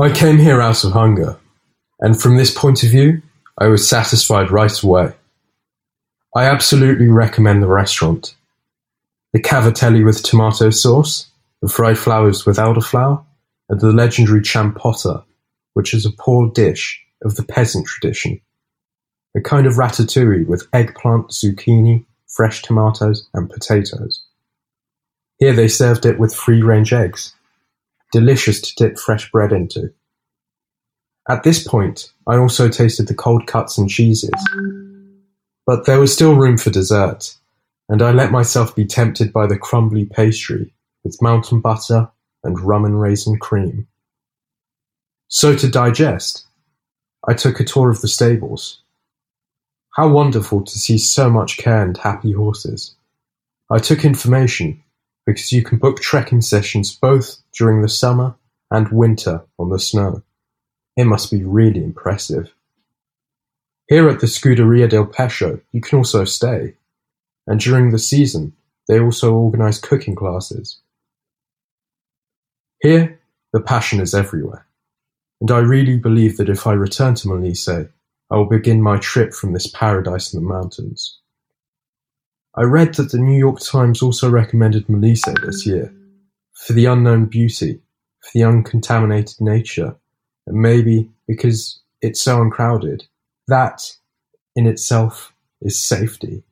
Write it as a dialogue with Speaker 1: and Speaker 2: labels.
Speaker 1: I came here out of hunger, and from this point of view, I was satisfied right away. I absolutely recommend the restaurant. The cavatelli with tomato sauce, the fried flowers without a flour, and the legendary ciambotta, which is a poor dish of the peasant tradition. A kind of ratatouille with eggplant, zucchini, fresh tomatoes, and potatoes. Here they served it with free-range eggs. Delicious to dip fresh bread into. At this point, I also tasted the cold cuts and cheeses. But there was still room for dessert, and I let myself be tempted by the crumbly pastry with mountain butter and rum and raisin cream. So to digest, I took a tour of the stables. How wonderful to see so much care and happy horses. I took information because you can book trekking sessions both during the summer and winter on the snow. It must be really impressive. Here at the Scuderia del Pesce you can also stay, and during the season they also organize cooking classes. Here, the passion is everywhere, and I really believe that if I return to Molise, I will begin my trip from this paradise in the mountains. I read that the New York Times also recommended Molise this year, for the unknown beauty, for the uncontaminated nature, and maybe because it's so uncrowded. That, in itself, is safety.